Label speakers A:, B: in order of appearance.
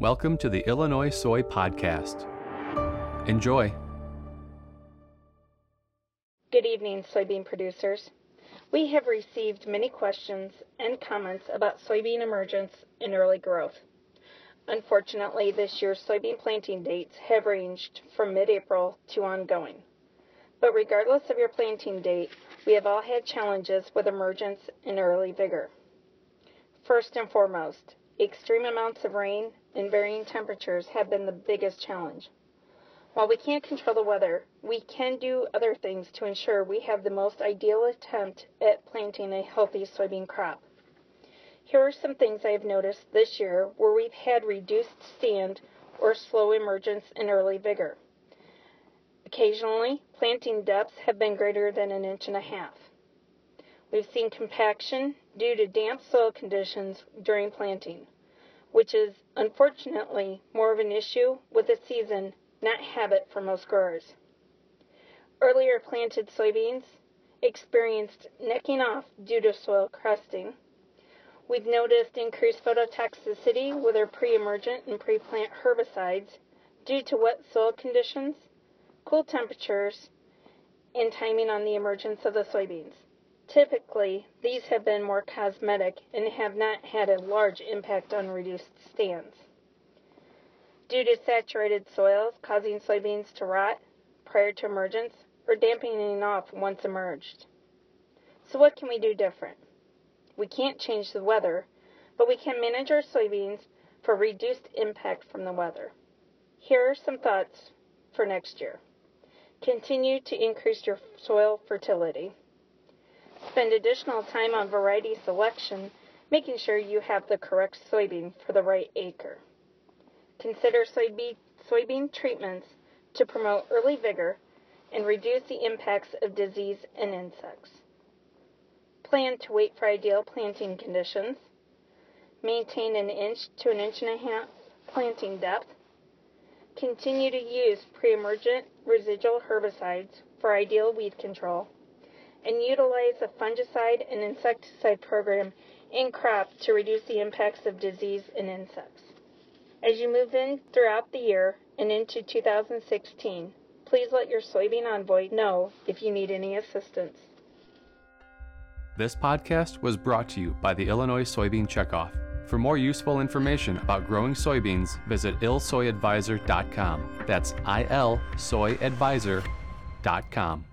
A: Welcome to the Illinois Soy Podcast. Enjoy.
B: Good evening, soybean producers. We have received many questions and comments about soybean emergence and early growth. Unfortunately, this year's soybean planting dates have ranged from mid April to ongoing. But regardless of your planting date, we have all had challenges with emergence and early vigor. First and foremost, extreme amounts of rain and varying temperatures have been the biggest challenge. While we can't control the weather, we can do other things to ensure we have the most ideal attempt at planting a healthy soybean crop. Here are some things I have noticed this year where we've had reduced stand or slow emergence and early vigor. Occasionally, planting depths have been greater than an inch and a half. We've seen compaction due to damp soil conditions during planting, which is unfortunately more of an issue with the season, not habit for most growers. Earlier planted soybeans experienced necking off due to soil crusting. We've noticed increased phytotoxicity with our pre-emergent and pre-plant herbicides due to wet soil conditions cool temperatures, and timing on the emergence of the soybeans. Typically, these have been more cosmetic and have not had a large impact on reduced stands. Due to saturated soils causing soybeans to rot prior to emergence or dampening off once emerged. So, what can we do different? We can't change the weather, but we can manage our soybeans for reduced impact from the weather. Here are some thoughts for next year. Continue to increase your soil fertility. Spend additional time on variety selection, making sure you have the correct soybean for the right acre. Consider soybean, soybean treatments to promote early vigor and reduce the impacts of disease and insects. Plan to wait for ideal planting conditions. Maintain an inch to an inch and a half planting depth Continue to use pre-emergent residual herbicides for ideal weed control, and utilize a fungicide and insecticide program in crop to reduce the impacts of disease and insects. As you move in throughout the year and into 2016, please let your soybean envoy know if you need any assistance.
A: This podcast was brought to you by the Illinois Soybean Checkoff. For more useful information about growing soybeans, visit ilsoyadvisor.com. That's ilsoyadvisor.com.